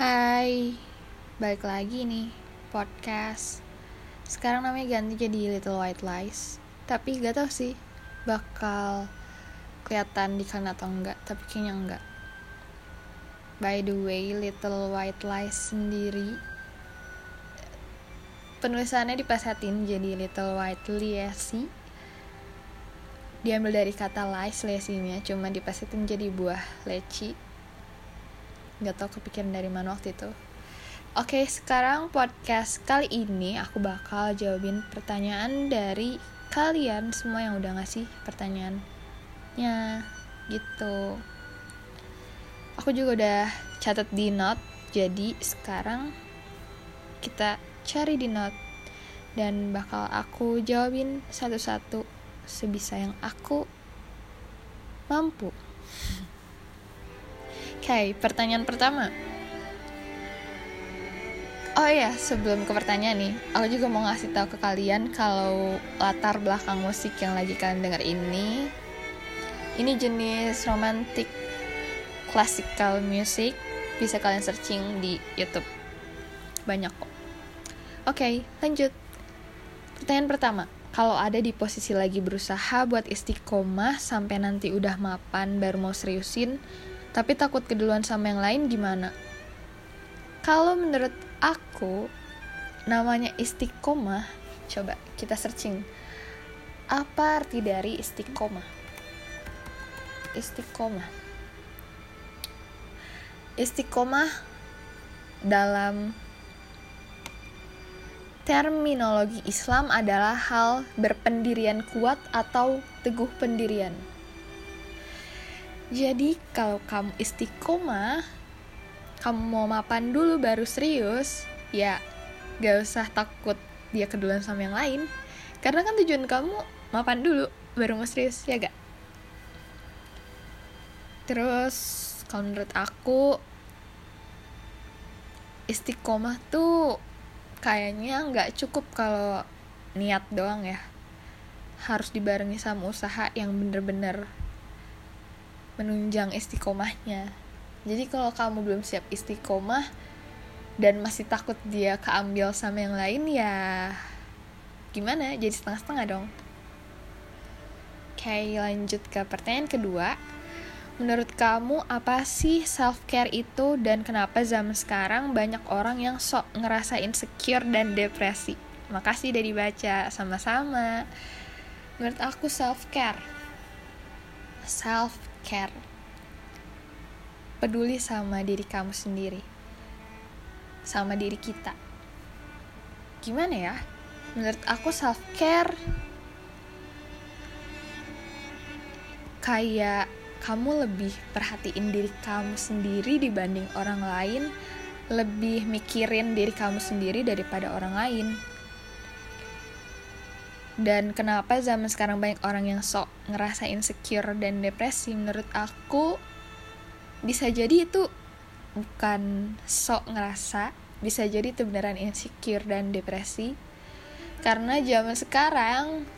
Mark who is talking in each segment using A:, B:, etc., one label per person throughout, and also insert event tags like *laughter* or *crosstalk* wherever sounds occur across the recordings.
A: Hai, balik lagi nih podcast. Sekarang namanya ganti jadi Little White Lies. Tapi gak tau sih bakal kelihatan di kan atau enggak. Tapi kayaknya enggak. By the way, Little White Lies sendiri penulisannya dipasatin jadi Little White Lies diambil dari kata lies lesinya cuma dipasatin jadi buah leci nggak tau kepikiran dari mana waktu itu Oke, sekarang podcast kali ini aku bakal jawabin pertanyaan dari kalian semua yang udah ngasih pertanyaannya gitu. Aku juga udah catat di note, jadi sekarang kita cari di note dan bakal aku jawabin satu-satu sebisa yang aku mampu. Oke, pertanyaan pertama. Oh iya, sebelum ke pertanyaan nih, aku juga mau ngasih tahu ke kalian kalau latar belakang musik yang lagi kalian denger ini ini jenis romantic classical music bisa kalian searching di YouTube. Banyak kok. Oke, lanjut. Pertanyaan pertama, kalau ada di posisi lagi berusaha buat istiqomah sampai nanti udah mapan baru mau seriusin, tapi takut keduluan sama yang lain gimana? Kalau menurut aku namanya istiqomah coba kita searching apa arti dari istiqomah istiqomah istiqomah dalam terminologi Islam adalah hal berpendirian kuat atau teguh pendirian. Jadi kalau kamu istiqomah kamu mau mapan dulu baru serius, ya gak usah takut dia keduluan sama yang lain. Karena kan tujuan kamu mapan dulu baru mau serius, ya gak? Terus kalau menurut aku istiqomah tuh kayaknya nggak cukup kalau niat doang ya harus dibarengi sama usaha yang bener-bener menunjang istiqomahnya jadi kalau kamu belum siap istiqomah dan masih takut dia keambil sama yang lain ya gimana? Jadi setengah-setengah dong. Oke, lanjut ke pertanyaan kedua. Menurut kamu apa sih self care itu dan kenapa zaman sekarang banyak orang yang sok ngerasa insecure dan depresi? Makasih udah dibaca sama-sama. Menurut aku self care. Self care. Peduli sama diri kamu sendiri. Sama diri kita. Gimana ya? Menurut aku self care kayak kamu lebih perhatiin diri kamu sendiri dibanding orang lain lebih mikirin diri kamu sendiri daripada orang lain dan kenapa zaman sekarang banyak orang yang sok ngerasa insecure dan depresi? Menurut aku bisa jadi itu bukan sok ngerasa bisa jadi itu beneran insecure dan depresi. Karena zaman sekarang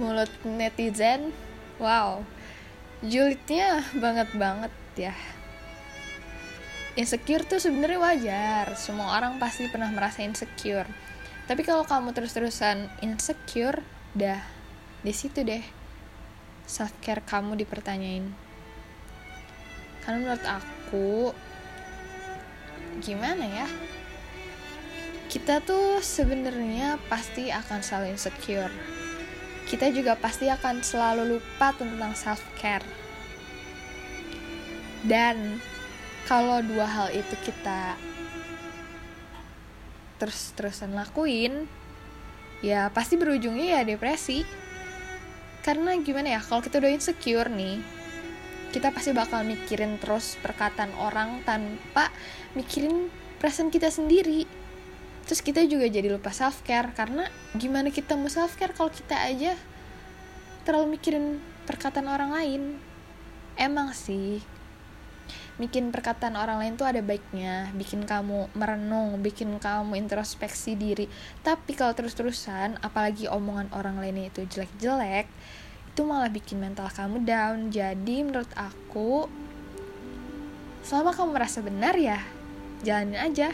A: mulut netizen wow julidnya banget banget ya. Insecure tuh sebenarnya wajar. Semua orang pasti pernah merasa insecure. Tapi kalau kamu terus-terusan insecure dah di situ deh. Self care kamu dipertanyain. Karena menurut aku gimana ya? Kita tuh sebenarnya pasti akan selalu insecure. Kita juga pasti akan selalu lupa tentang self care dan kalau dua hal itu kita terus-terusan lakuin ya pasti berujungnya ya depresi. Karena gimana ya kalau kita udah insecure nih kita pasti bakal mikirin terus perkataan orang tanpa mikirin perasaan kita sendiri. Terus kita juga jadi lupa self care karena gimana kita mau self care kalau kita aja terlalu mikirin perkataan orang lain? Emang sih bikin perkataan orang lain tuh ada baiknya bikin kamu merenung bikin kamu introspeksi diri. Tapi kalau terus-terusan apalagi omongan orang lainnya itu jelek-jelek itu malah bikin mental kamu down. Jadi menurut aku selama kamu merasa benar ya jalanin aja.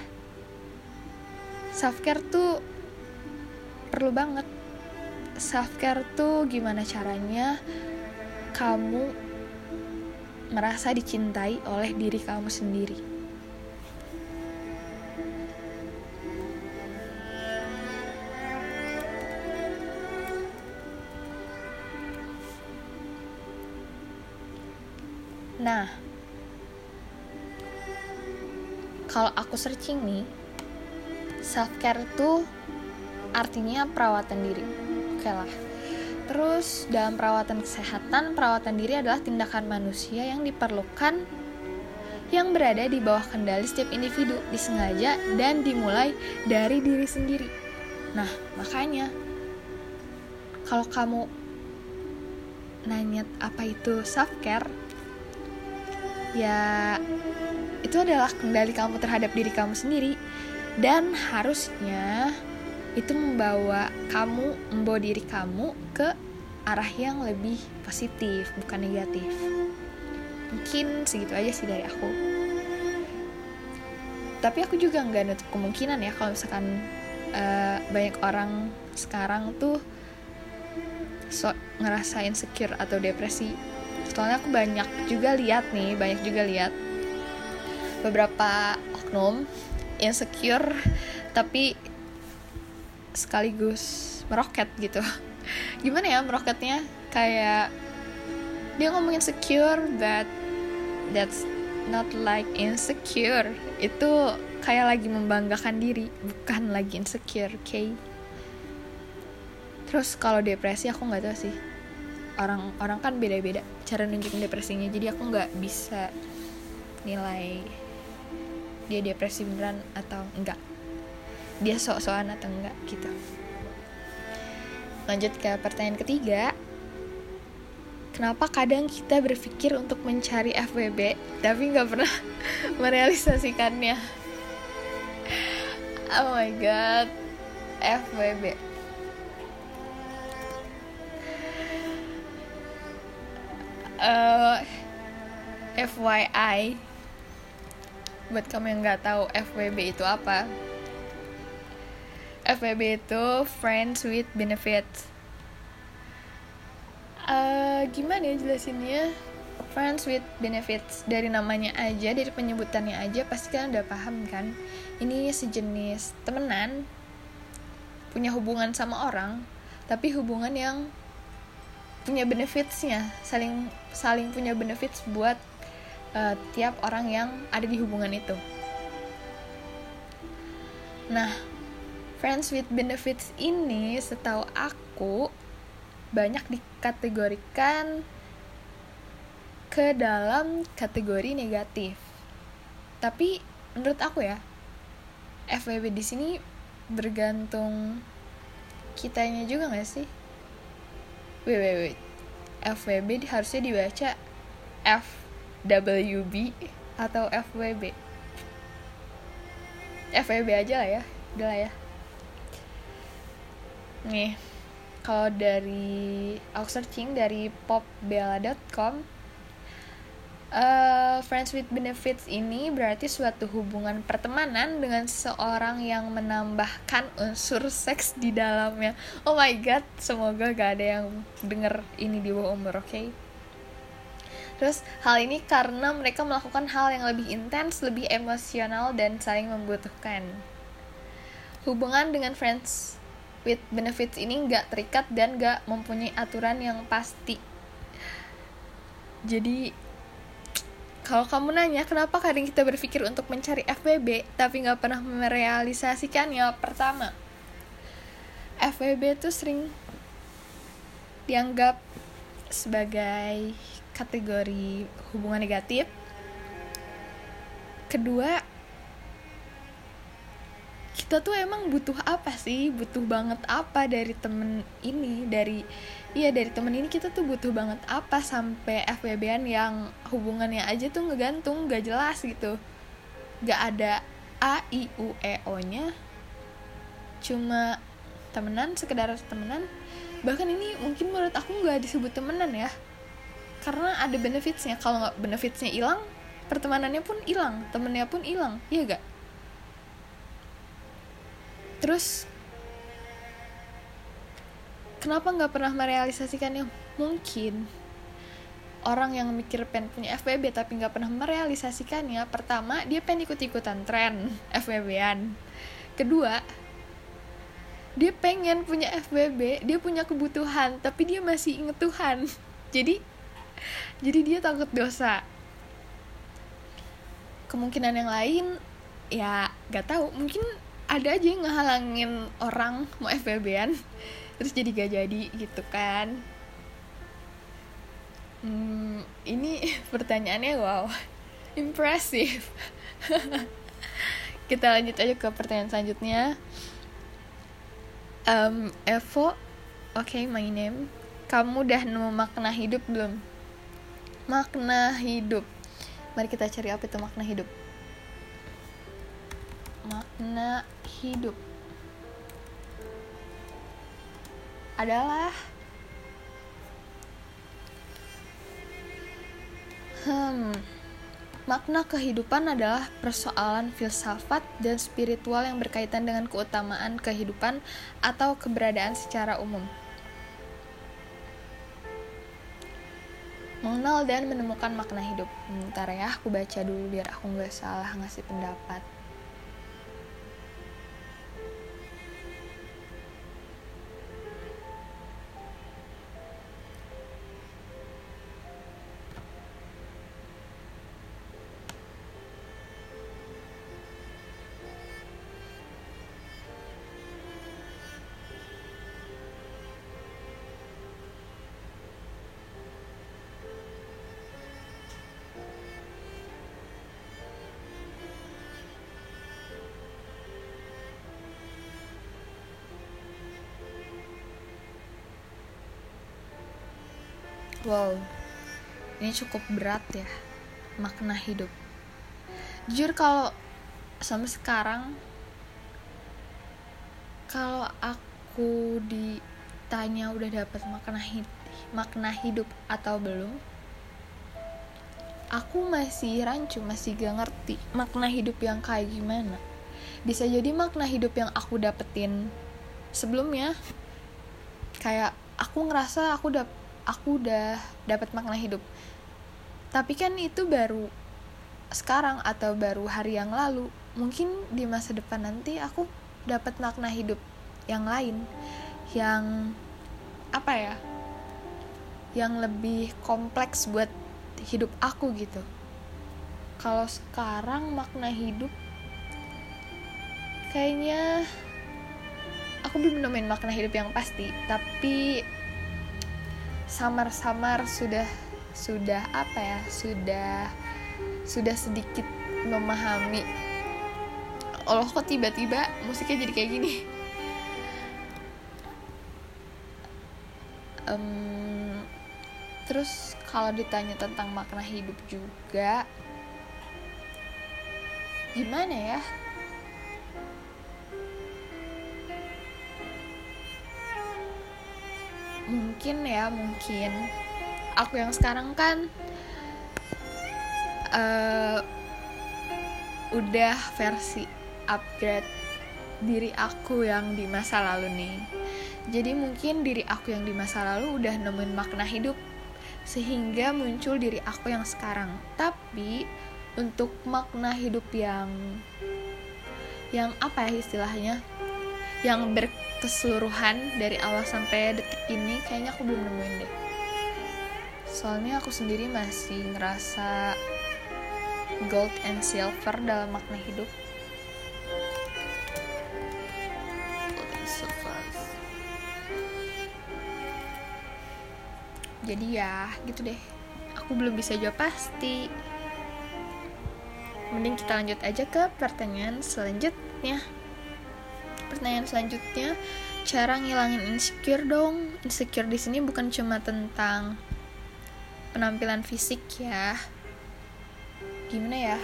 A: Self care tuh perlu banget. Self care tuh gimana caranya kamu merasa dicintai oleh diri kamu sendiri Nah, kalau aku searching nih, self care tuh artinya perawatan diri. Oke lah. Terus dalam perawatan kesehatan, perawatan diri adalah tindakan manusia yang diperlukan yang berada di bawah kendali setiap individu, disengaja dan dimulai dari diri sendiri. Nah, makanya kalau kamu nanya apa itu self care, ya itu adalah kendali kamu terhadap diri kamu sendiri dan harusnya itu membawa kamu membawa diri kamu ke arah yang lebih positif bukan negatif. Mungkin segitu aja sih dari aku. Tapi aku juga nggak nutup kemungkinan ya kalau misalkan uh, banyak orang sekarang tuh so ngerasa insecure atau depresi. Soalnya aku banyak juga lihat nih banyak juga lihat beberapa oknum insecure tapi sekaligus meroket gitu. *laughs* Gimana ya meroketnya? Kayak dia ngomong insecure but that's not like insecure. Itu kayak lagi membanggakan diri bukan lagi insecure oke okay? terus kalau depresi aku nggak tahu sih. Orang orang kan beda-beda cara nunjukin depresinya. Jadi aku nggak bisa nilai dia depresi beneran atau enggak dia sok-sokan atau enggak gitu. Lanjut ke pertanyaan ketiga. Kenapa kadang kita berpikir untuk mencari FWB tapi nggak pernah *laughs* merealisasikannya? Oh my god FWB uh, eh, FYI buat kamu yang nggak tahu FWB itu apa FWB itu Friends with Benefits. Uh, gimana ya jelasinnya? Friends with Benefits. Dari namanya aja dari penyebutannya aja pasti kalian udah paham kan? Ini sejenis temenan punya hubungan sama orang tapi hubungan yang punya benefitsnya. Saling saling punya benefits buat uh, tiap orang yang ada di hubungan itu. Nah friends with benefits ini setahu aku banyak dikategorikan ke dalam kategori negatif. Tapi menurut aku ya FWB di sini bergantung kitanya juga gak sih? Wait wait wait. FWB harusnya dibaca FWB atau FWB FWB aja lah ya udah lah ya nih kalau dari aku searching dari popbella.com uh, friends with benefits ini berarti suatu hubungan pertemanan dengan seseorang yang menambahkan unsur seks di dalamnya. Oh my god, semoga gak ada yang denger ini di bawah umur, oke? Okay? Terus hal ini karena mereka melakukan hal yang lebih intens, lebih emosional dan saling membutuhkan. Hubungan dengan friends with benefits ini gak terikat dan gak mempunyai aturan yang pasti. Jadi kalau kamu nanya kenapa kadang kita berpikir untuk mencari FWB tapi nggak pernah merealisasikannya, pertama, FWB itu sering dianggap sebagai kategori hubungan negatif. Kedua, kita tuh emang butuh apa sih? Butuh banget apa dari temen ini, dari iya dari temen ini kita tuh butuh banget apa sampai FWB-an yang hubungannya aja tuh ngegantung gak jelas gitu. Gak ada A I U E O nya cuma temenan sekedar temenan. Bahkan ini mungkin menurut aku nggak disebut temenan ya. Karena ada benefitsnya. Kalau nggak benefitsnya hilang pertemanannya pun hilang temennya pun hilang. Iya gak terus kenapa nggak pernah merealisasikannya mungkin? Orang yang mikir pengen punya FBB tapi nggak pernah merealisasikannya pertama dia pengen ikut-ikutan tren FBB-an kedua dia pengen punya FBB dia punya kebutuhan tapi dia masih inget Tuhan. *laughs* Jadi jadi dia takut dosa. Kemungkinan yang lain ya gak tahu. Mungkin ada aja yang ngehalangin orang mau FBB-an terus jadi gak jadi gitu kan. Hmm, ini *laughs* pertanyaannya wow impresif *laughs* kita lanjut aja ke pertanyaan selanjutnya. Um, Evo oke okay, my name. Kamu udah nemu makna hidup belum? Makna hidup. Mari kita cari apa itu makna hidup makna hidup adalah hmm makna kehidupan adalah persoalan filsafat dan spiritual yang berkaitan dengan keutamaan kehidupan atau keberadaan secara umum. Mengenal dan menemukan makna hidup. Bentar ya, aku baca dulu biar aku nggak salah ngasih pendapat. Wow, ini cukup berat ya makna hidup. Jujur kalau sampai sekarang kalau aku ditanya udah dapat makna hidup, makna hidup atau belum, aku masih rancu, masih gak ngerti makna hidup yang kayak gimana. Bisa jadi makna hidup yang aku dapetin sebelumnya kayak aku ngerasa aku dapet aku udah dapat makna hidup. Tapi kan itu baru sekarang atau baru hari yang lalu. Mungkin di masa depan nanti aku dapat makna hidup yang lain yang apa ya yang lebih kompleks buat hidup aku gitu. Kalau sekarang makna hidup kayaknya aku belum nemuin makna hidup yang pasti. Tapi samar-samar sudah sudah apa ya sudah sudah sedikit memahami. Allah kok tiba-tiba musiknya jadi kayak gini? Um, terus kalau ditanya tentang makna hidup juga gimana ya mungkin ya mungkin. Aku yang sekarang kan uh, udah versi upgrade diri aku yang di masa lalu nih. Jadi mungkin diri aku yang di masa lalu udah nemuin makna hidup sehingga muncul diri aku yang sekarang. Tapi untuk makna hidup yang yang apa ya istilahnya yang ber keseluruhan dari awal sampai detik ini kayaknya aku belum nemuin deh. Soalnya aku sendiri masih ngerasa gold and silver dalam makna hidup. Jadi ya gitu deh. Aku belum bisa jawab pasti. Mending kita lanjut aja ke pertanyaan selanjutnya pertanyaan selanjutnya. Cara ngilangin insecure dong. Insecure di sini bukan cuma tentang penampilan fisik ya. Gimana ya?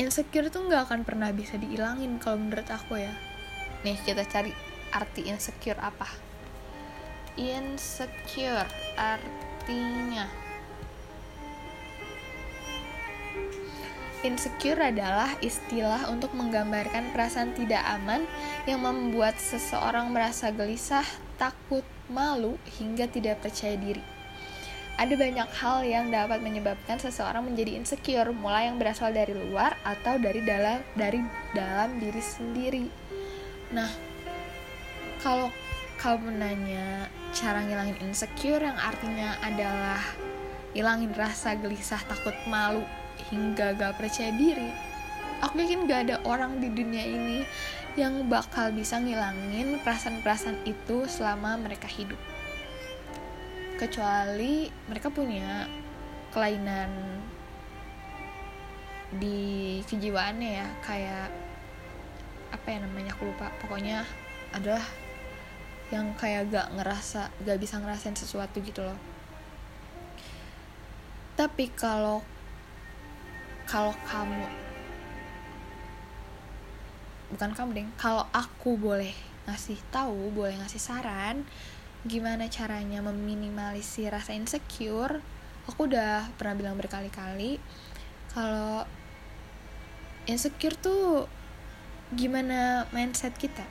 A: Insecure tuh nggak akan pernah bisa dihilangin kalau menurut aku ya. Nih kita cari arti insecure apa? Insecure artinya Insecure adalah istilah untuk menggambarkan perasaan tidak aman yang membuat seseorang merasa gelisah, takut, malu, hingga tidak percaya diri. Ada banyak hal yang dapat menyebabkan seseorang menjadi insecure, mulai yang berasal dari luar atau dari dalam dari dalam diri sendiri. Nah, kalau kamu nanya cara ngilangin insecure yang artinya adalah hilangin rasa gelisah, takut, malu, hingga gak percaya diri aku yakin gak ada orang di dunia ini yang bakal bisa ngilangin perasaan-perasaan itu selama mereka hidup. Kecuali mereka punya kelainan di kejiwaannya ya kayak apa ya namanya aku lupa. Pokoknya adalah yang kayak gak ngerasa gak bisa ngerasain sesuatu gitu loh. Tapi kalau kalau kamu bukan kamu deh kalau aku boleh ngasih tahu boleh ngasih saran gimana caranya meminimalisir rasa insecure aku udah pernah bilang berkali-kali kalau insecure tuh gimana mindset kita?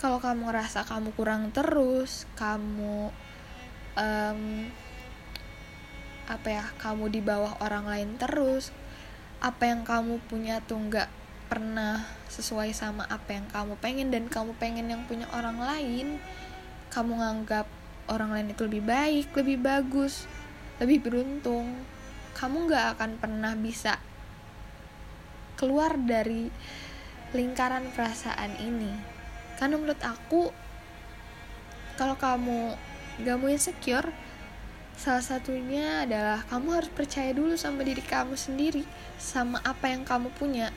A: Kalau kamu ngerasa kamu kurang terus kamu um, apa ya kamu di bawah orang lain terus apa yang kamu punya tuh nggak pernah sesuai sama apa yang kamu pengen dan kamu pengen yang punya orang lain kamu nganggap orang lain itu lebih baik lebih bagus lebih beruntung kamu nggak akan pernah bisa keluar dari lingkaran perasaan ini. Karena menurut aku kalau kamu gak mau insecure Salah satunya adalah kamu harus percaya dulu sama diri kamu sendiri, sama apa yang kamu punya.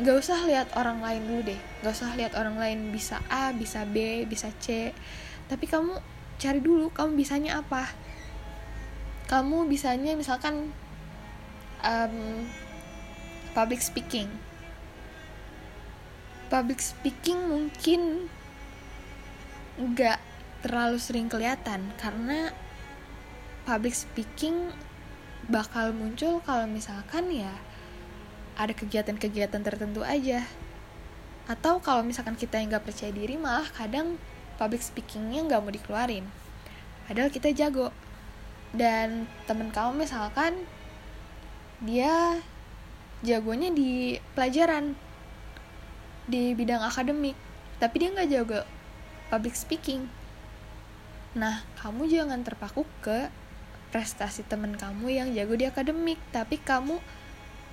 A: Gak usah lihat orang lain dulu deh, gak usah lihat orang lain bisa A, bisa B, bisa C. Tapi kamu cari dulu, kamu bisanya apa. Kamu bisanya misalkan um, public speaking. Public speaking mungkin gak terlalu sering kelihatan karena public speaking bakal muncul kalau misalkan ya ada kegiatan-kegiatan tertentu aja. Atau kalau misalkan kita yang nggak percaya diri malah kadang public speakingnya nggak mau dikeluarin. Padahal kita jago. Dan temen kamu misalkan dia jagonya di pelajaran di bidang akademik tapi dia nggak jago public speaking. Nah kamu jangan terpaku ke prestasi temen kamu yang jago di akademik. Tapi kamu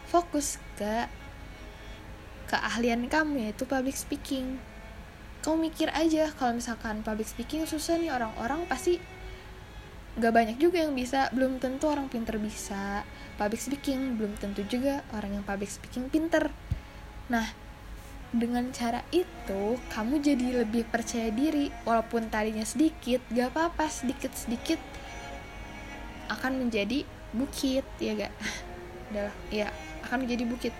A: fokus ke keahlian kamu yaitu public speaking. Kamu mikir aja kalau misalkan public speaking susah nih orang-orang pasti gak banyak juga yang bisa. Belum tentu orang pinter bisa public speaking. Belum tentu juga orang yang public speaking pinter. Nah dengan cara itu kamu jadi lebih percaya diri. Walaupun tadinya sedikit gak apa-apa. Sedikit-sedikit akan menjadi bukit ya gak adalah ya akan menjadi bukit.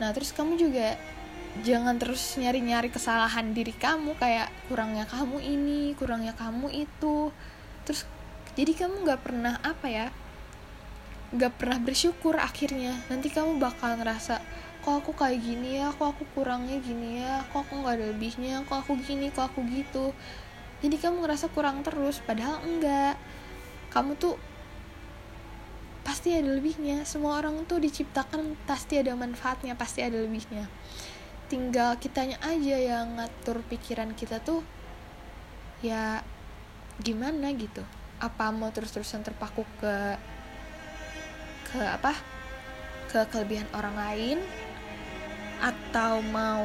A: Nah terus kamu juga jangan terus nyari-nyari kesalahan diri kamu kayak kurangnya kamu ini kurangnya kamu itu. Terus jadi kamu nggak pernah apa ya nggak pernah bersyukur akhirnya. Nanti kamu bakal ngerasa kok aku kayak gini ya? Kok aku kurangnya gini ya? Kok aku nggak ada lebihnya? Kok aku gini? Kok aku gitu? Jadi kamu ngerasa kurang terus padahal enggak kamu tuh pasti ada lebihnya. Semua orang tuh diciptakan pasti ada manfaatnya pasti ada lebihnya. Tinggal kitanya aja yang ngatur pikiran kita tuh ya gimana gitu? Apa mau terus-terusan terpaku ke ke apa? Ke kelebihan orang lain? Atau mau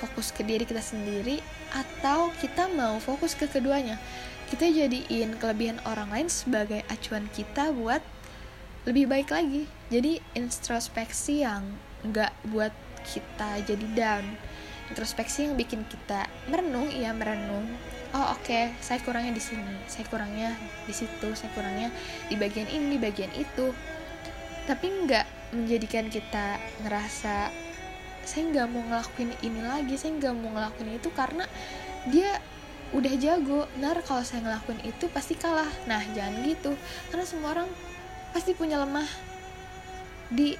A: fokus ke diri kita sendiri? Atau kita mau fokus ke keduanya kita jadiin kelebihan orang lain sebagai acuan kita buat lebih baik lagi. Jadi introspeksi yang nggak buat kita jadi down. Introspeksi yang bikin kita merenung iya merenung. Oh oke okay, saya kurangnya di sini saya kurangnya di situ saya kurangnya di bagian ini di bagian itu. Tapi nggak menjadikan kita ngerasa saya nggak mau ngelakuin ini lagi saya nggak mau ngelakuin itu karena dia udah jago ntar kalau saya ngelakuin itu pasti kalah. Nah jangan gitu. Karena semua orang pasti punya lemah di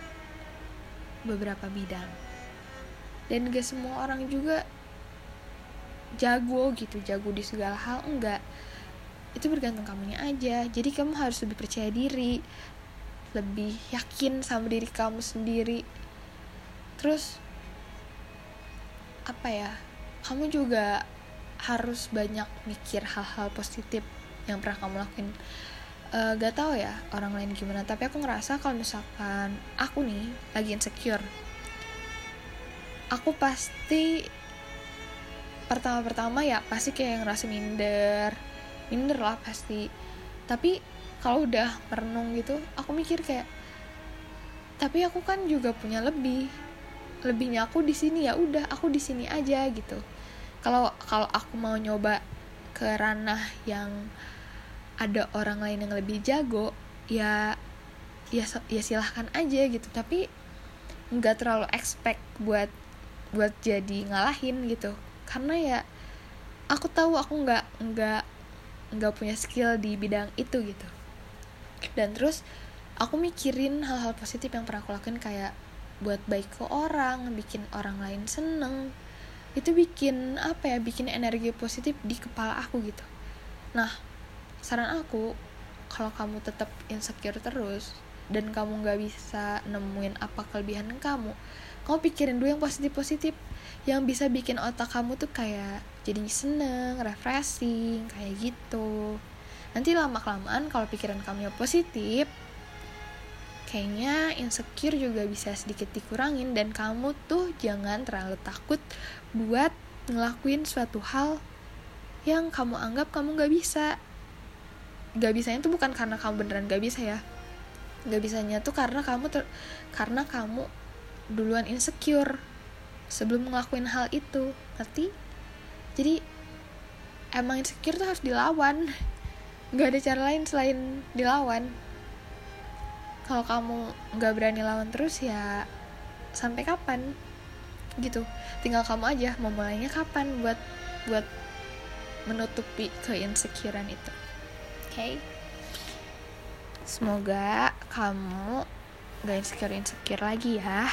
A: beberapa bidang. Dan gak semua orang juga jago gitu jago di segala hal enggak. Itu bergantung kamunya aja. Jadi kamu harus lebih percaya diri lebih yakin sama diri kamu sendiri. Terus apa ya kamu juga harus banyak mikir hal-hal positif yang pernah kamu lakuin. Uh, gak tau ya orang lain gimana tapi aku ngerasa kalau misalkan aku nih lagi insecure aku pasti pertama-pertama ya pasti kayak ngerasa minder minder lah pasti. Tapi kalau udah merenung gitu aku mikir kayak tapi aku kan juga punya lebih lebihnya aku di sini ya udah aku di sini aja gitu kalau kalau aku mau nyoba ke ranah yang ada orang lain yang lebih jago ya ya ya silahkan aja gitu. Tapi nggak terlalu expect buat buat jadi ngalahin gitu. Karena ya aku tahu aku nggak nggak nggak punya skill di bidang itu gitu. Dan terus aku mikirin hal-hal positif yang pernah aku lakuin kayak buat baik ke orang bikin orang lain seneng itu bikin apa ya bikin energi positif di kepala aku gitu. Nah saran aku kalau kamu tetap insecure terus dan kamu nggak bisa nemuin apa kelebihan kamu kamu pikirin dulu yang positif positif yang bisa bikin otak kamu tuh kayak jadi seneng refreshing kayak gitu. Nanti lama kelamaan kalau pikiran kamu yang positif kayaknya insecure juga bisa sedikit dikurangin dan kamu tuh jangan terlalu takut buat ngelakuin suatu hal yang kamu anggap kamu nggak bisa. Gak bisanya tuh bukan karena kamu beneran gak bisa ya. Gak bisanya tuh karena kamu ter karena kamu duluan insecure sebelum ngelakuin hal itu. Ngerti? Jadi emang insecure tuh harus dilawan. *laughs* Gak ada cara lain selain dilawan. Kalau kamu nggak berani lawan terus ya sampai kapan gitu. Tinggal kamu aja mau mulainya kapan buat buat menutupi keinsecurean itu. Okay? semoga kamu gak insecure insecure lagi ya.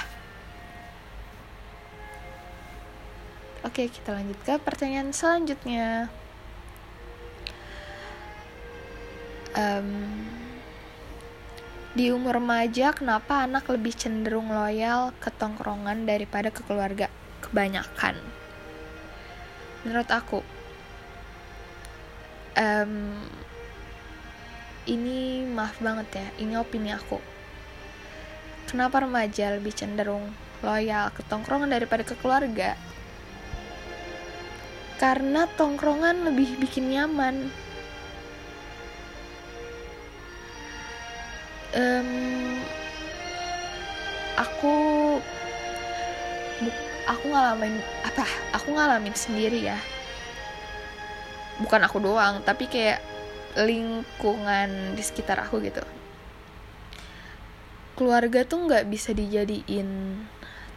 A: Oke kita lanjut ke pertanyaan selanjutnya. Um, di umur remaja kenapa anak lebih cenderung loyal ke tongkrongan daripada ke keluarga kebanyakan menurut aku um, ini maaf banget ya, ini opini aku. Kenapa remaja lebih cenderung loyal ke tongkrongan daripada ke keluarga? Karena tongkrongan lebih bikin nyaman. Um, aku aku ngalamin apa? Aku ngalamin sendiri ya. Bukan aku doang, tapi kayak lingkungan di sekitar aku gitu keluarga tuh nggak bisa dijadiin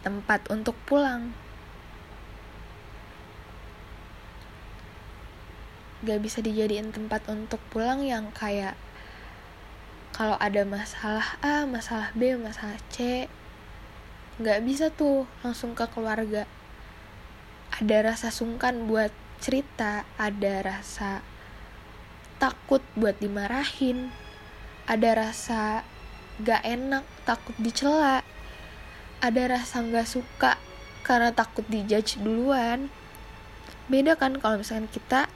A: tempat untuk pulang gak bisa dijadiin tempat untuk pulang yang kayak kalau ada masalah A, masalah B, masalah C nggak bisa tuh langsung ke keluarga. Ada rasa sungkan buat cerita ada rasa takut buat dimarahin ada rasa gak enak takut dicela ada rasa gak suka karena takut dijudge duluan. Beda kan kalau misalkan kita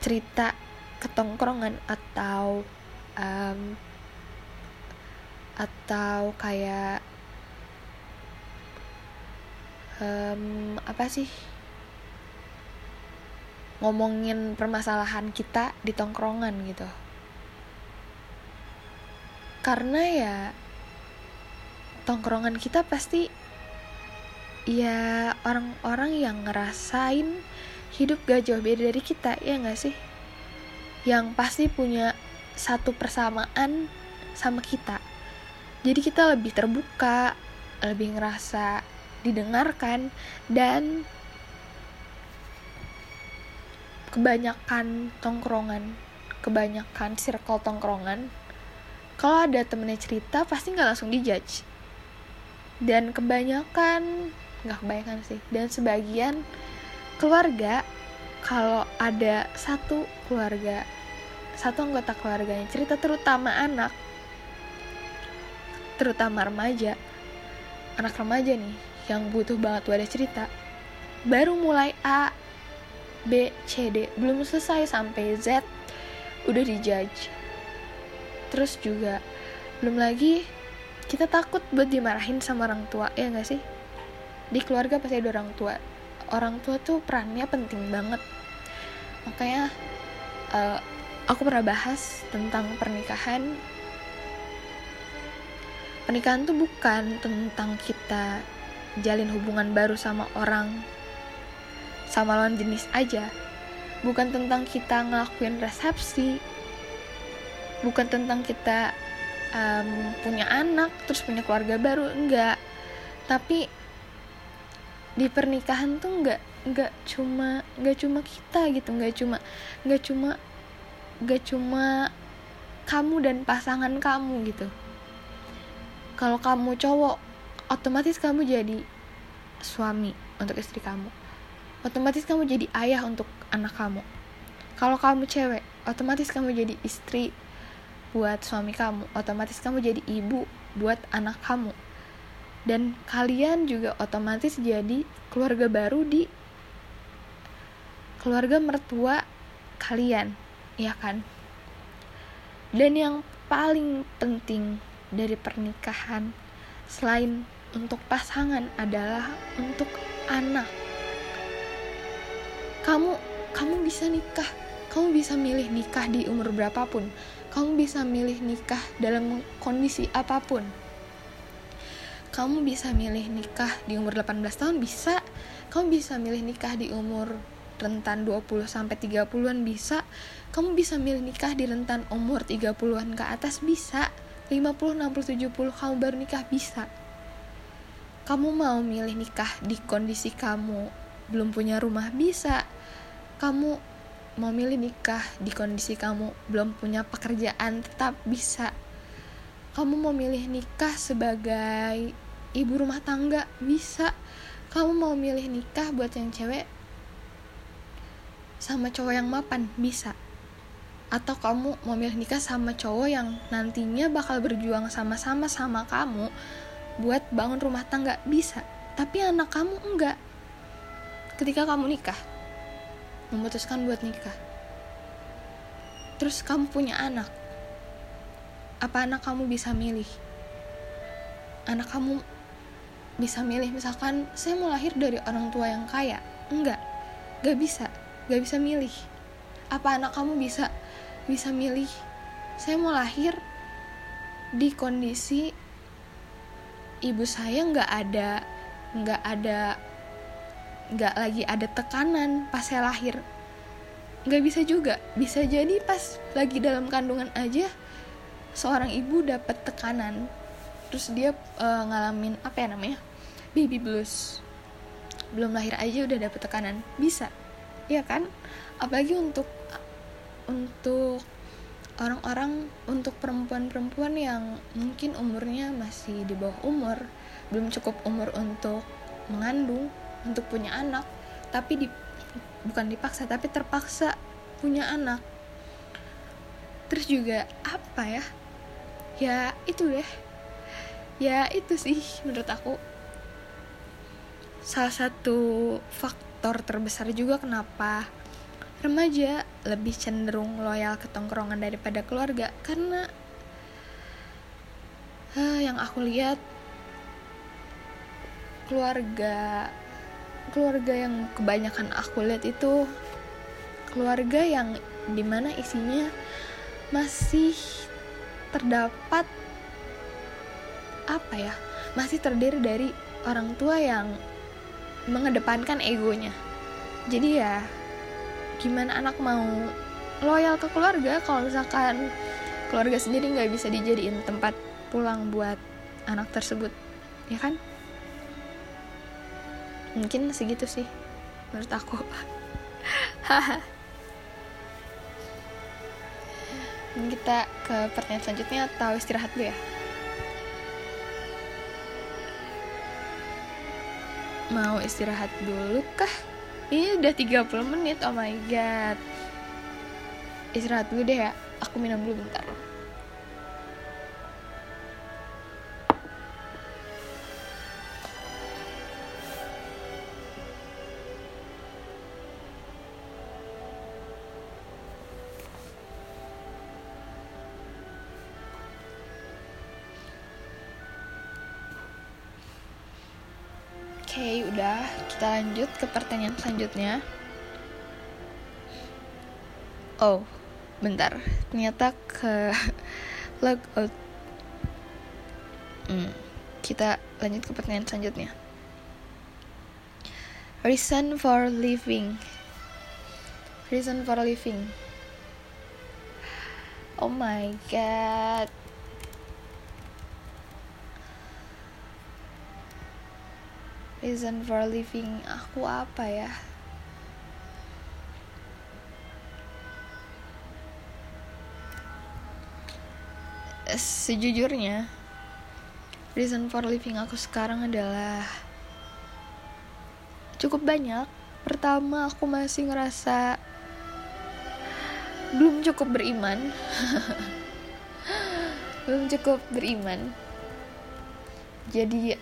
A: cerita ketongkrongan atau um, atau kayak um, apa sih? Ngomongin permasalahan kita di tongkrongan gitu. Karena ya tongkrongan kita pasti ya orang-orang yang ngerasain hidup gak jauh beda dari kita ya gak sih? Yang pasti punya satu persamaan sama kita. Jadi kita lebih terbuka lebih ngerasa didengarkan dan kebanyakan tongkrongan kebanyakan circle tongkrongan kalau ada temennya cerita pasti nggak langsung dijudge. Dan kebanyakan nggak kebanyakan sih dan sebagian keluarga kalau ada satu keluarga satu anggota keluarganya cerita terutama anak. Terutama remaja. Anak remaja nih yang butuh banget wadah cerita. Baru mulai A B C D. Belum selesai sampai Z. Udah dijudge. Terus juga belum lagi kita takut buat dimarahin sama orang tua ya nggak sih? Di keluarga pasti ada orang tua. Orang tua tuh perannya penting banget. Makanya uh, aku pernah bahas tentang pernikahan. Pernikahan tuh bukan tentang kita jalin hubungan baru sama orang sama lawan jenis aja. Bukan tentang kita ngelakuin resepsi. Bukan tentang kita um, punya anak terus punya keluarga baru enggak. Tapi di pernikahan tuh enggak enggak cuma enggak cuma kita gitu enggak cuma enggak cuma enggak cuma kamu dan pasangan kamu gitu. Kalau kamu cowok otomatis kamu jadi suami untuk istri kamu. Otomatis kamu jadi ayah untuk anak kamu. Kalau kamu cewek otomatis kamu jadi istri buat suami kamu. Otomatis kamu jadi ibu buat anak kamu. Dan kalian juga otomatis jadi keluarga baru di keluarga mertua kalian ya kan dan yang paling penting dari pernikahan selain untuk pasangan adalah untuk anak. Kamu kamu bisa nikah, kamu bisa milih nikah di umur berapapun. Kamu bisa milih nikah dalam kondisi apa pun. Kamu bisa milih nikah di umur 18 tahun bisa. Kamu bisa milih nikah di umur rentan 20 sampai 30-an bisa. Kamu bisa milih nikah di rentan umur 30-an ke atas bisa. 50, 60, 70 kamu baru nikah bisa. Kamu mau milih nikah di kondisi kamu belum punya rumah bisa. Kamu mau milih nikah di kondisi kamu belum punya pekerjaan tetap bisa. Kamu mau milih nikah sebagai ibu rumah tangga bisa. Kamu mau milih nikah buat yang cewek sama cowok yang mapan bisa atau kamu mau milih nikah sama cowok yang nantinya bakal berjuang sama-sama sama kamu buat bangun rumah tangga? Bisa. Tapi anak kamu enggak. Ketika kamu nikah memutuskan buat nikah. Terus kamu punya anak. Apa anak kamu bisa milih? Anak kamu bisa milih misalkan saya mau lahir dari orang tua yang kaya. Enggak. Gak bisa. Gak bisa milih. Apa anak kamu bisa bisa milih. Saya mau lahir di kondisi ibu saya nggak ada nggak ada nggak lagi ada tekanan pas saya lahir. Nggak bisa juga. Bisa jadi pas lagi dalam kandungan aja seorang ibu dapat tekanan. Terus dia uh, ngalamin apa ya namanya? Baby blues. Belum lahir aja udah dapet tekanan. Bisa. Ya kan? Apalagi untuk untuk orang-orang untuk perempuan-perempuan yang mungkin umurnya masih di bawah umur belum cukup umur untuk mengandung untuk punya anak tapi di bukan dipaksa tapi terpaksa punya anak. Terus juga apa ya? Ya itu deh. Ya itu sih menurut aku. Salah satu faktor terbesar juga kenapa remaja lebih cenderung loyal ke tongkrongan daripada keluarga karena uh, yang aku lihat keluarga keluarga yang kebanyakan aku lihat itu keluarga yang di mana isinya masih terdapat apa ya masih terdiri dari orang tua yang mengedepankan egonya. Jadi ya gimana anak mau loyal ke keluarga kalau misalkan keluarga sendiri nggak bisa dijadiin tempat pulang buat anak tersebut ya kan? Mungkin segitu sih menurut aku. *laughs* Kita ke pertanyaan selanjutnya atau istirahat dulu ya? Mau istirahat dulu kah ini udah 30 menit. Oh my god. Istirahat dulu deh ya. Aku minum dulu bentar Kita lanjut ke pertanyaan selanjutnya. Oh, bentar. Ternyata ke *laughs* log out. Hmm, kita lanjut ke pertanyaan selanjutnya. Reason for living. Reason for living. Oh my god. Reason for living aku apa ya? Sejujurnya reason for living aku sekarang adalah cukup banyak. Pertama aku masih ngerasa belum cukup beriman. *laughs* Belum cukup beriman. Jadi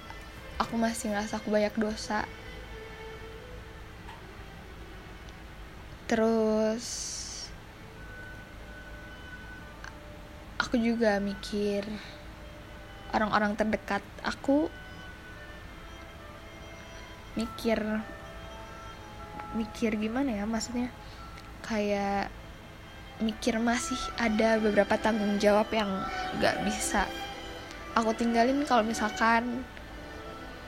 A: aku masih ngerasa aku banyak dosa. Terus aku juga mikir orang-orang terdekat aku mikir mikir gimana ya maksudnya? Kayak mikir masih ada beberapa tanggung jawab yang gak bisa aku tinggalin kalau misalkan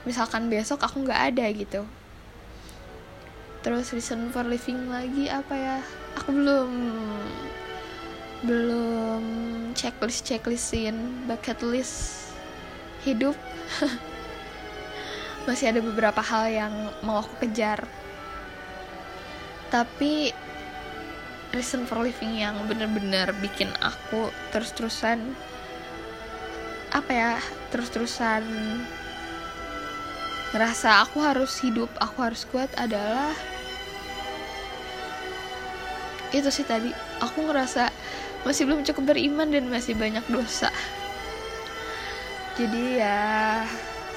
A: misalkan besok aku nggak ada gitu. Terus reason for living lagi apa ya? Aku belum belum checklist checklistin bucket list hidup. *laughs* Masih ada beberapa hal yang mau aku kejar. Tapi reason for living yang bener-bener bikin aku terus-terusan apa ya terus-terusan ngerasa aku harus hidup aku harus kuat adalah itu sih tadi. Aku ngerasa masih belum cukup beriman dan masih banyak dosa. Jadi ya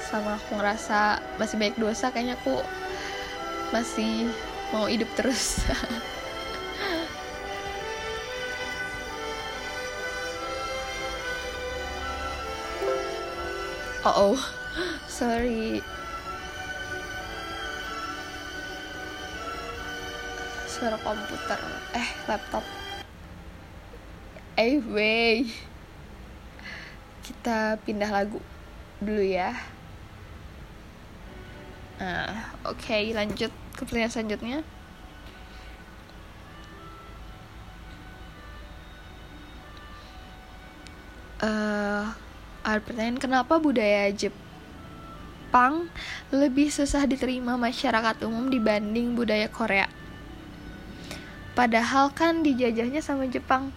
A: sama aku ngerasa masih banyak dosa kayaknya aku masih mau hidup terus. *laughs* Oh oh sorry suara komputer. Eh laptop. Anyway kita pindah lagu dulu ya. Nah oke okay, lanjut ke pertanyaan selanjutnya. Uh, ada pertanyaan kenapa budaya Jepang lebih susah diterima masyarakat umum dibanding budaya Korea Padahal kan dijajahnya sama Jepang.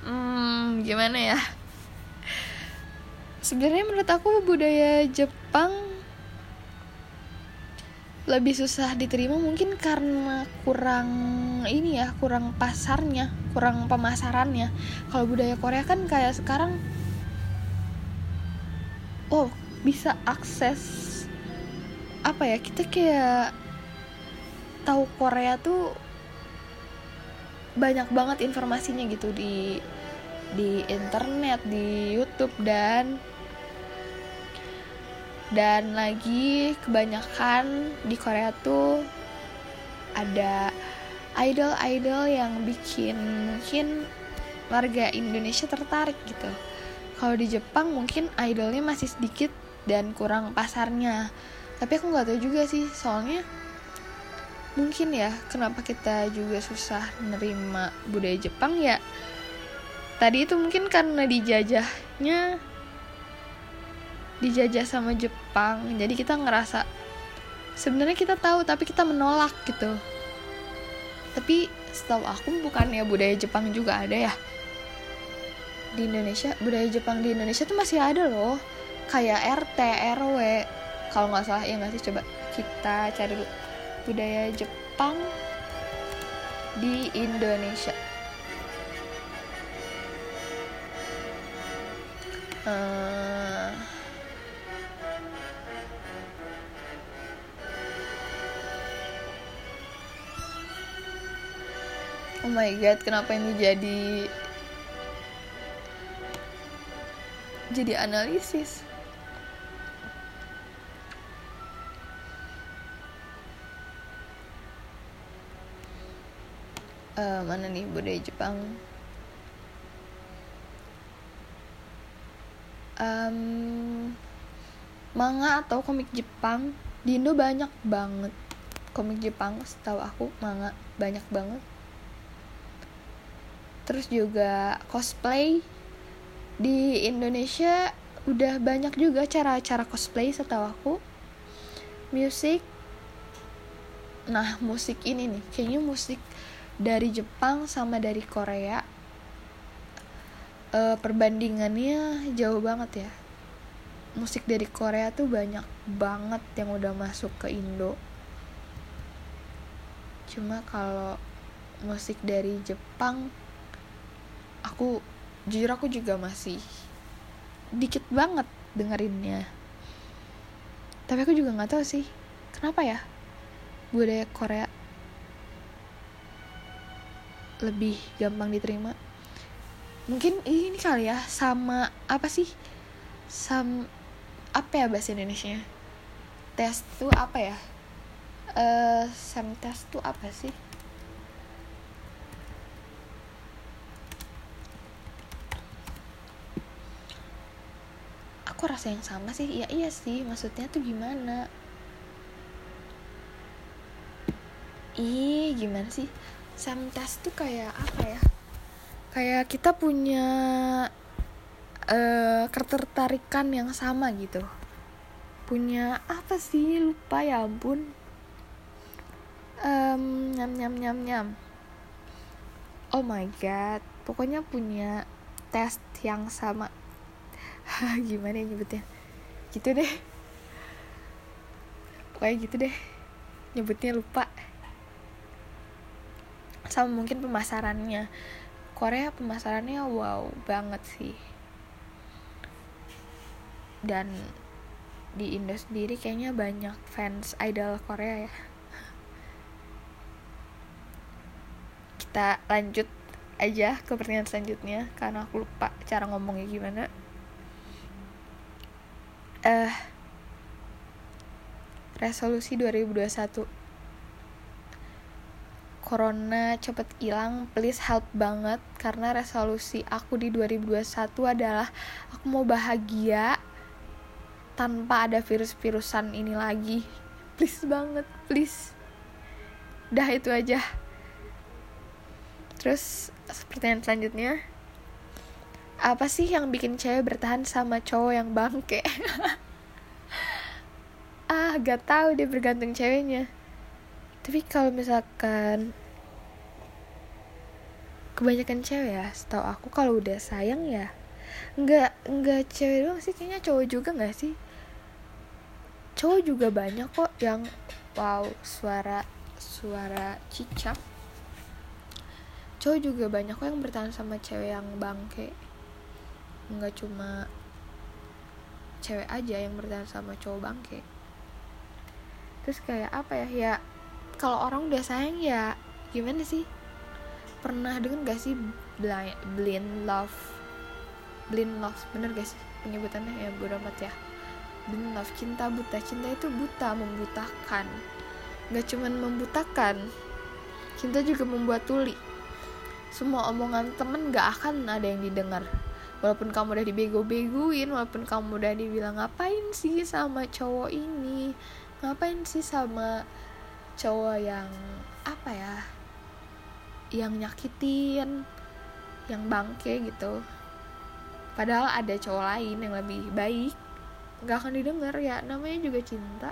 A: Hmm, gimana ya? Sebenarnya menurut aku budaya Jepang lebih susah diterima mungkin karena kurang ini ya, kurang pasarnya, kurang pemasarannya. Kalau budaya Korea kan kayak sekarang oh, bisa akses apa ya? Kita kayak tahu Korea tuh banyak banget informasinya gitu di di internet di YouTube dan dan lagi kebanyakan di Korea tuh ada idol-idol yang bikin mungkin warga Indonesia tertarik gitu. Kalau di Jepang mungkin idolnya masih sedikit dan kurang pasarnya. Tapi aku nggak tahu juga sih, soalnya mungkin ya kenapa kita juga susah nerima budaya Jepang ya? Tadi itu mungkin karena dijajahnya dijajah sama Jepang. Jadi kita ngerasa sebenarnya kita tahu tapi kita menolak gitu. Tapi setahu aku bukannya budaya Jepang juga ada ya? Di Indonesia budaya Jepang di Indonesia tuh masih ada loh. Kayak RT RW kalau nggak salah ya nggak sih? Coba kita cari dulu budaya Jepang di Indonesia uh, Oh my god, kenapa ini jadi jadi analisis? Uh, mana nih? Budaya Jepang? Um, manga atau komik Jepang? Di Indo banyak banget komik Jepang setahu aku. Manga banyak banget. Terus juga cosplay. Di Indonesia udah banyak juga cara-cara cosplay setahu aku. Musik nah musik ini nih. Kayaknya musik dari Jepang sama dari Korea e, perbandingannya jauh banget ya. Musik dari Korea tuh banyak banget yang udah masuk ke Indo. Cuma kalau musik dari Jepang aku jujur aku juga masih dikit banget dengerinnya. Tapi aku juga nggak tahu sih kenapa ya? Budaya Korea lebih gampang diterima? Mungkin ini kali ya sama apa sih? Sam apa ya bahasa Indonesia tes tuh apa ya? Uh, sam tes tuh apa sih? Kok rasa yang sama sih. Ya iya sih. Maksudnya tuh gimana? Ih gimana sih samtas tuh kayak apa ya? Kayak kita punya uh, ketertarikan yang sama gitu. Punya apa sih? Lupa ya ampun. Um, nyam nyam nyam nyam. Oh my god. Pokoknya punya tes yang sama. *laughs* Gimana ya nyebutnya? Gitu deh. Pokoknya gitu deh. Nyebutnya lupa sama mungkin pemasarannya. Korea pemasarannya wow banget sih. Dan di Indo sendiri kayaknya banyak fans idol Korea ya. Kita lanjut aja ke pertanyaan selanjutnya karena aku lupa cara ngomongnya gimana. Uh, resolusi 2021 Corona cepet hilang, please help banget karena resolusi aku di 2021 adalah aku mau bahagia tanpa ada virus-virusan ini lagi. Please banget, please. Dah itu aja. Terus pertanyaan selanjutnya apa sih yang bikin cewek bertahan sama cowok yang bangke *laughs* ah gak tahu dia bergantung ceweknya tapi kalau misalkan kebanyakan cewek ya setahu aku kalau udah sayang ya nggak nggak cewek doang sih kayaknya cowok juga nggak sih? Cowok juga banyak kok yang wow suara suara cicak. Cowok juga banyak kok yang bertahan sama cewek yang bangke. Nggak cuma cewek aja yang bertahan sama cowok bangke. Terus kayak apa ya? Ya kalau orang udah sayang ya gimana sih? Pernah denger gak sih blind, love blind love bener gak sih penyebutannya? Ya bodo amat ya. Blind love cinta buta. Cinta itu buta membutakan. Gak cuman membutakan cinta juga membuat tuli. Semua omongan temen gak akan ada yang didengar. Walaupun kamu udah dibego-beguin walaupun kamu udah dibilang ngapain sih sama cowok ini? Ngapain sih sama cowok yang apa ya yang nyakitin yang bangke gitu. Padahal ada cowok lain yang lebih baik nggak akan didengar. Ya namanya juga cinta.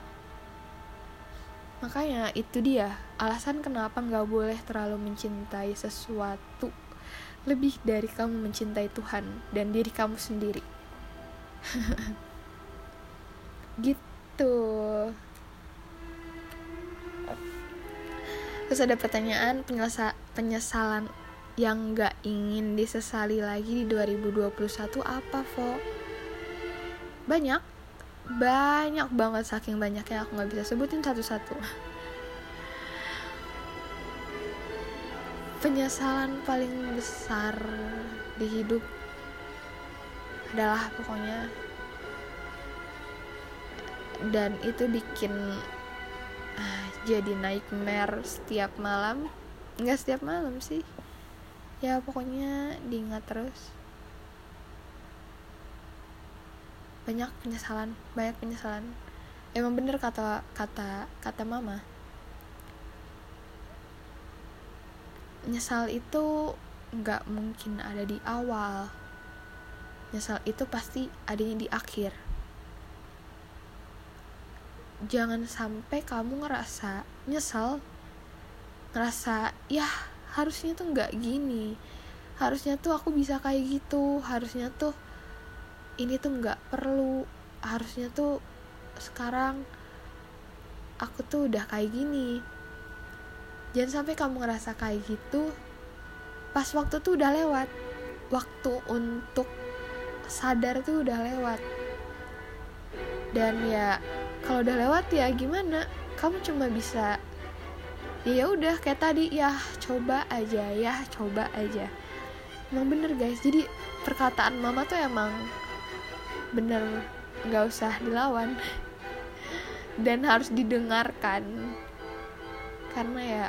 A: Makanya itu dia alasan kenapa nggak boleh terlalu mencintai sesuatu. Lebih dari kamu mencintai Tuhan dan diri kamu sendiri. *laughs* Gitu terus ada pertanyaan penyelesa penyesalan yang gak ingin disesali lagi di 2021 apa Vo? Banyak Banyak banget saking banyaknya aku gak bisa sebutin satu-satu Penyesalan paling besar di hidup adalah pokoknya dan itu bikin jadi nightmare setiap malam. Nggak setiap malam sih. Ya pokoknya diingat terus. Banyak penyesalan banyak penyesalan. Emang bener kata kata kata mama. Nyesal itu nggak mungkin ada di awal. Nyesal itu pasti adanya di akhir jangan sampai kamu ngerasa nyesal ngerasa ya harusnya tuh nggak gini. Harusnya tuh aku bisa kayak gitu. Harusnya tuh ini tuh nggak perlu. Harusnya tuh sekarang aku tuh udah kayak gini. Jangan sampai kamu ngerasa kayak gitu. Pas waktu tuh udah lewat. Waktu untuk sadar tuh udah lewat. Dan ya kalau udah lewat ya gimana? Kamu cuma bisa ya udah kayak tadi ya coba aja ya coba aja. Emang bener guys. Jadi perkataan mama tuh emang bener nggak usah dilawan *laughs* dan harus didengarkan. Karena ya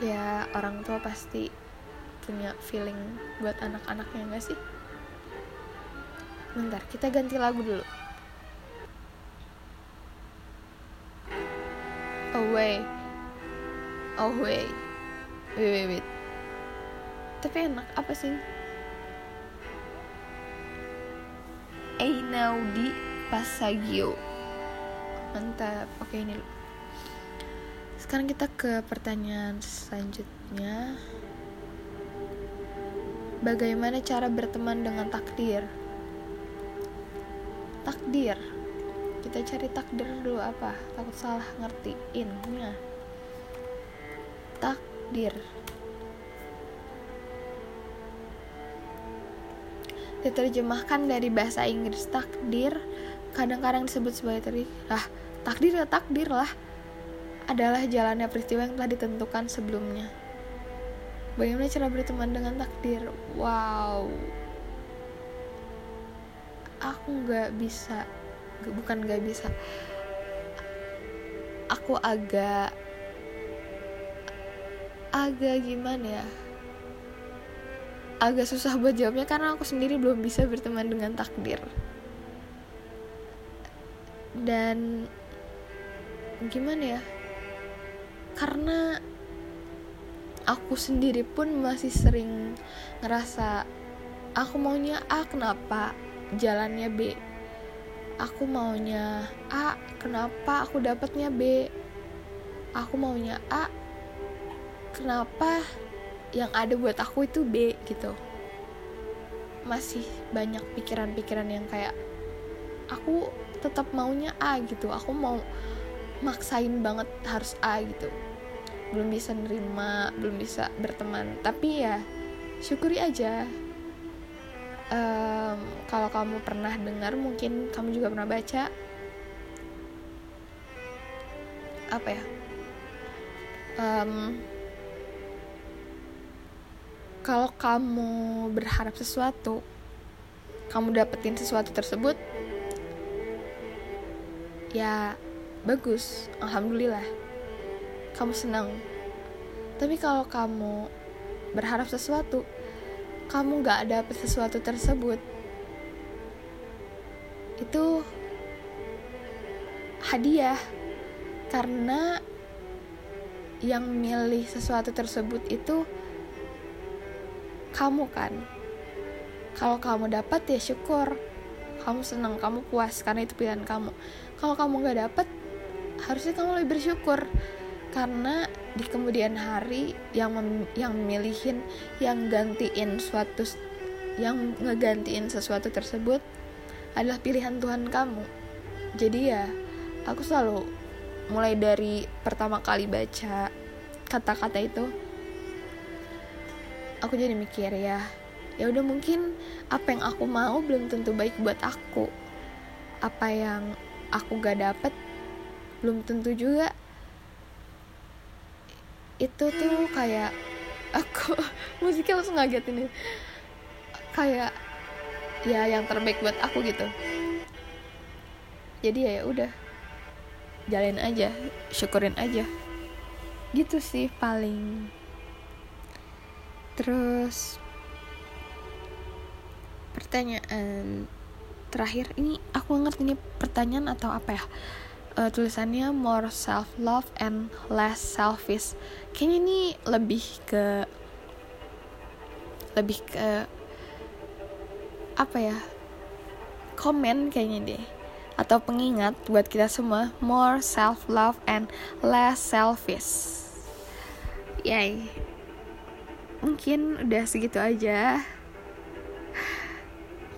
A: ya orang tua pasti punya feeling buat anak-anaknya nggak sih? Bentar kita ganti lagu dulu away. Wait wait wait wait. Tapi enak apa sih? Einaudi Pasagio. Mantap. Oke ini sekarang kita ke pertanyaan selanjutnya. Bagaimana cara berteman dengan takdir? Takdir kita cari takdir dulu apa? Takut salah ngertiinnya takdir. Diterjemahkan dari bahasa Inggris takdir kadang-kadang disebut sebagai tadi lah takdir ya takdir lah. Adalah jalannya peristiwa yang telah ditentukan sebelumnya. Bagaimana cara berteman dengan takdir? Wow. Aku nggak bisa bukan gak bisa. Aku agak agak gimana ya? Agak susah buat jawabnya karena aku sendiri belum bisa berteman dengan takdir. Dan gimana ya? Karena aku sendiri pun masih sering ngerasa aku maunya A kenapa jalannya B aku maunya A kenapa aku dapatnya B? Aku maunya A kenapa yang ada buat aku itu B gitu. Masih banyak pikiran-pikiran yang kayak aku tetap maunya A gitu. Aku mau maksain banget harus A gitu. Belum bisa nerima belum bisa berteman. Tapi ya syukuri aja um, kalau kamu pernah dengar mungkin kamu juga pernah baca. Apa ya? Um, kalau kamu berharap sesuatu kamu dapetin sesuatu tersebut ya bagus alhamdulillah. Kamu senang. Tapi kalau kamu berharap sesuatu kamu gak dapet sesuatu tersebut. Itu hadiah. Karena yang milih sesuatu tersebut itu kamu kan. Kalau kamu dapat ya syukur. Kamu senang kamu puas karena itu pilihan kamu. Kalau kamu gak dapat harusnya kamu lebih bersyukur. Karena di kemudian hari yang mem yang milihin yang gantiin suatu yang ngegantiin sesuatu tersebut adalah pilihan Tuhan kamu. Jadi ya aku selalu mulai dari pertama kali baca kata-kata itu aku jadi mikir ya ya udah mungkin apa yang aku mau belum tentu baik buat aku. Apa yang aku gak dapet belum tentu juga itu tuh kayak aku *laughs* musiknya langsung ngaget ini kayak ya yang terbaik buat aku gitu. Jadi ya udah. Jalin aja syukurin aja. Gitu sih paling. Terus pertanyaan terakhir ini aku ngerti ini pertanyaan atau apa ya uh, tulisannya more self love and less selfish. Kayaknya ini lebih ke lebih ke apa ya? Komen kayaknya deh. Atau pengingat buat kita semua more self love and less selfish. Yay. Mungkin udah segitu aja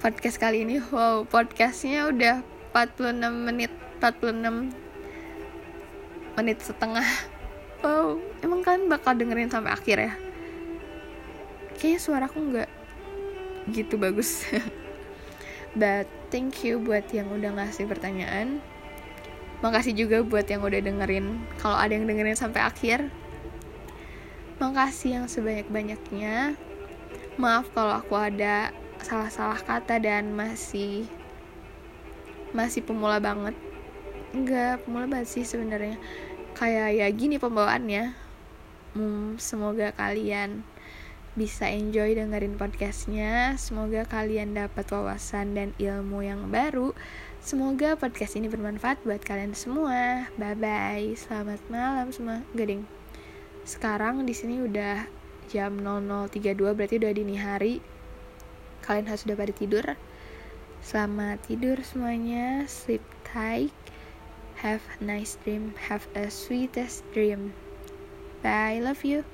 A: podcast kali ini. Wow podcastnya udah 46 menit 46 menit setengah. Wow emang kan bakal dengerin sampai akhir ya? Kayaknya suaraku nggak gitu bagus. *laughs* But thank you buat yang udah ngasih pertanyaan. Makasih juga buat yang udah dengerin. Kalau ada yang dengerin sampai akhir makasih yang sebanyak-banyaknya. Maaf kalau aku ada salah-salah kata dan masih masih pemula banget enggak pemula banget sih sebenarnya. Kayak ya gini pembawaannya. Hmm, semoga kalian bisa enjoy dengerin podcastnya. Semoga kalian dapat wawasan dan ilmu yang baru. Semoga podcast ini bermanfaat buat kalian semua. Bye bye selamat malam semua. Gading sekarang di sini udah jam 00.32 berarti udah dini hari. Kalian harus udah pada tidur. Selamat tidur semuanya. Sleep tight Have a nice dream. Have a sweetest dream. Bye. I Love you.